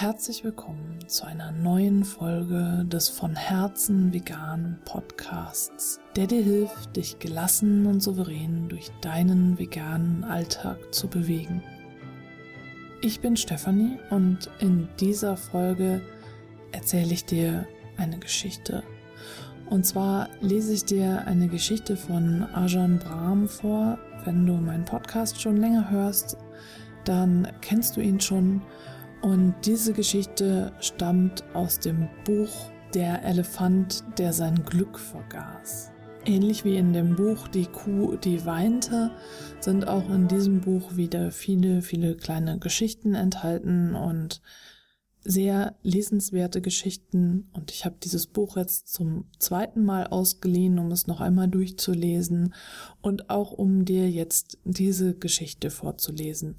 Herzlich willkommen zu einer neuen Folge des von Herzen veganen Podcasts, der dir hilft, dich gelassen und souverän durch deinen veganen Alltag zu bewegen. Ich bin Stefanie und in dieser Folge erzähle ich dir eine Geschichte. Und zwar lese ich dir eine Geschichte von Ajahn Brahm vor. Wenn du meinen Podcast schon länger hörst, dann kennst du ihn schon. Und diese Geschichte stammt aus dem Buch Der Elefant, der sein Glück vergaß. Ähnlich wie in dem Buch Die Kuh, die weinte, sind auch in diesem Buch wieder viele, viele kleine Geschichten enthalten und sehr lesenswerte Geschichten und ich habe dieses Buch jetzt zum zweiten Mal ausgeliehen, um es noch einmal durchzulesen und auch um dir jetzt diese Geschichte vorzulesen.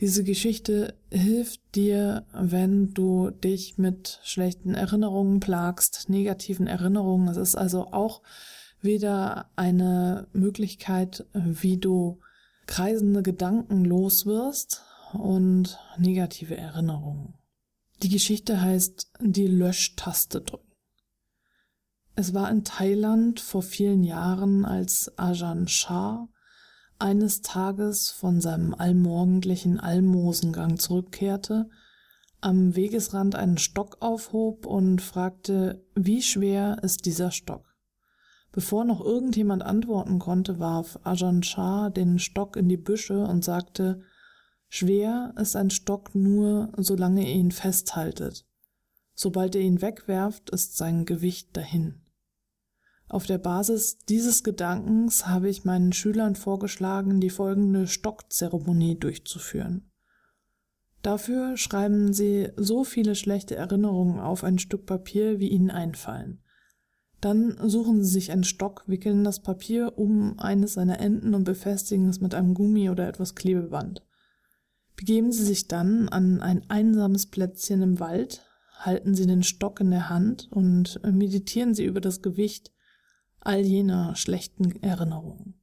Diese Geschichte hilft dir, wenn du dich mit schlechten Erinnerungen plagst, negativen Erinnerungen. Es ist also auch wieder eine Möglichkeit, wie du kreisende Gedanken loswirst und negative Erinnerungen. Die Geschichte heißt die Löschtaste drücken. Es war in Thailand vor vielen Jahren, als Ajahn Shah eines Tages von seinem allmorgendlichen Almosengang zurückkehrte, am Wegesrand einen Stock aufhob und fragte, wie schwer ist dieser Stock? Bevor noch irgendjemand antworten konnte, warf Ajahn Shah den Stock in die Büsche und sagte, Schwer ist ein Stock nur, solange ihr ihn festhaltet. Sobald ihr ihn wegwerft, ist sein Gewicht dahin. Auf der Basis dieses Gedankens habe ich meinen Schülern vorgeschlagen, die folgende Stockzeremonie durchzuführen. Dafür schreiben sie so viele schlechte Erinnerungen auf ein Stück Papier, wie ihnen einfallen. Dann suchen sie sich einen Stock, wickeln das Papier um eines seiner Enden und befestigen es mit einem Gummi oder etwas Klebeband. Begeben Sie sich dann an ein einsames Plätzchen im Wald, halten Sie den Stock in der Hand und meditieren Sie über das Gewicht all jener schlechten Erinnerungen.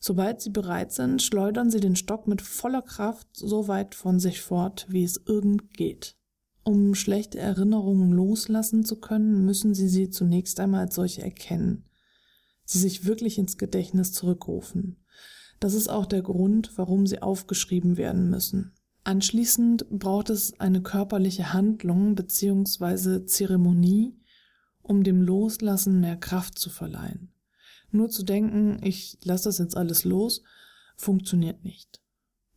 Sobald Sie bereit sind, schleudern Sie den Stock mit voller Kraft so weit von sich fort, wie es irgend geht. Um schlechte Erinnerungen loslassen zu können, müssen Sie sie zunächst einmal als solche erkennen, sie sich wirklich ins Gedächtnis zurückrufen. Das ist auch der Grund, warum sie aufgeschrieben werden müssen. Anschließend braucht es eine körperliche Handlung bzw. Zeremonie, um dem Loslassen mehr Kraft zu verleihen. Nur zu denken, ich lasse das jetzt alles los, funktioniert nicht.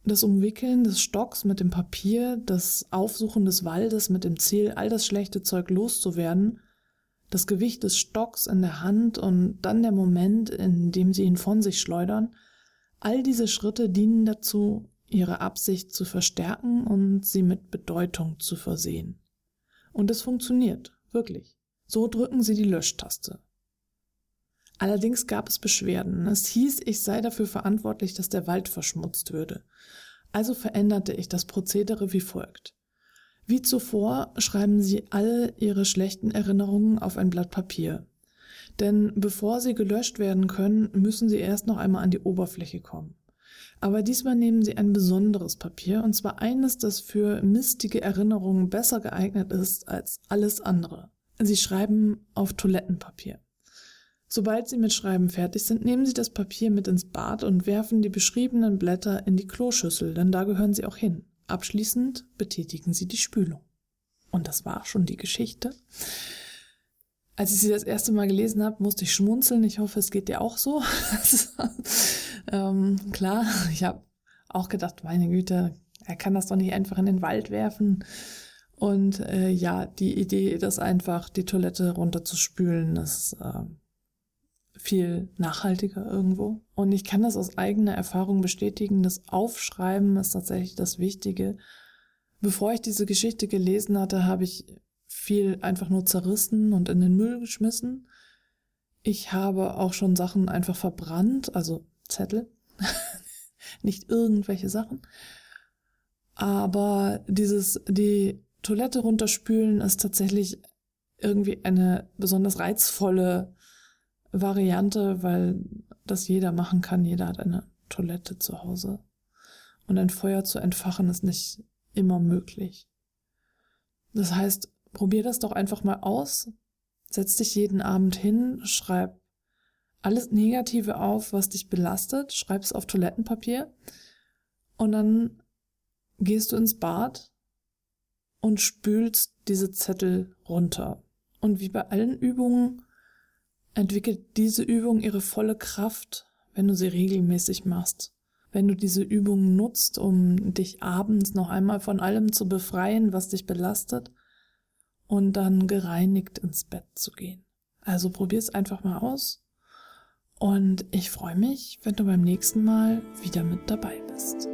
Das Umwickeln des Stocks mit dem Papier, das Aufsuchen des Waldes mit dem Ziel, all das schlechte Zeug loszuwerden, das Gewicht des Stocks in der Hand und dann der Moment, in dem sie ihn von sich schleudern, All diese Schritte dienen dazu, ihre Absicht zu verstärken und sie mit Bedeutung zu versehen. Und es funktioniert, wirklich. So drücken sie die Löschtaste. Allerdings gab es Beschwerden. Es hieß, ich sei dafür verantwortlich, dass der Wald verschmutzt würde. Also veränderte ich das Prozedere wie folgt. Wie zuvor schreiben Sie alle Ihre schlechten Erinnerungen auf ein Blatt Papier. Denn bevor sie gelöscht werden können, müssen sie erst noch einmal an die Oberfläche kommen. Aber diesmal nehmen sie ein besonderes Papier, und zwar eines, das für mistige Erinnerungen besser geeignet ist als alles andere. Sie schreiben auf Toilettenpapier. Sobald Sie mit Schreiben fertig sind, nehmen Sie das Papier mit ins Bad und werfen die beschriebenen Blätter in die Kloschüssel, denn da gehören sie auch hin. Abschließend betätigen Sie die Spülung. Und das war schon die Geschichte. Als ich sie das erste Mal gelesen habe, musste ich schmunzeln. Ich hoffe, es geht dir auch so. ähm, klar, ich habe auch gedacht, meine Güte, er kann das doch nicht einfach in den Wald werfen. Und äh, ja, die Idee, das einfach die Toilette runterzuspülen, ist äh, viel nachhaltiger irgendwo. Und ich kann das aus eigener Erfahrung bestätigen. Das Aufschreiben ist tatsächlich das Wichtige. Bevor ich diese Geschichte gelesen hatte, habe ich viel einfach nur zerrissen und in den Müll geschmissen. Ich habe auch schon Sachen einfach verbrannt, also Zettel, nicht irgendwelche Sachen. Aber dieses, die Toilette runterspülen ist tatsächlich irgendwie eine besonders reizvolle Variante, weil das jeder machen kann. Jeder hat eine Toilette zu Hause. Und ein Feuer zu entfachen ist nicht immer möglich. Das heißt, probier das doch einfach mal aus. Setz dich jeden Abend hin, schreib alles Negative auf, was dich belastet, schreib es auf Toilettenpapier und dann gehst du ins Bad und spülst diese Zettel runter. Und wie bei allen Übungen entwickelt diese Übung ihre volle Kraft, wenn du sie regelmäßig machst. Wenn du diese Übung nutzt, um dich abends noch einmal von allem zu befreien, was dich belastet, und dann gereinigt ins Bett zu gehen. Also probier's einfach mal aus. Und ich freue mich, wenn du beim nächsten Mal wieder mit dabei bist.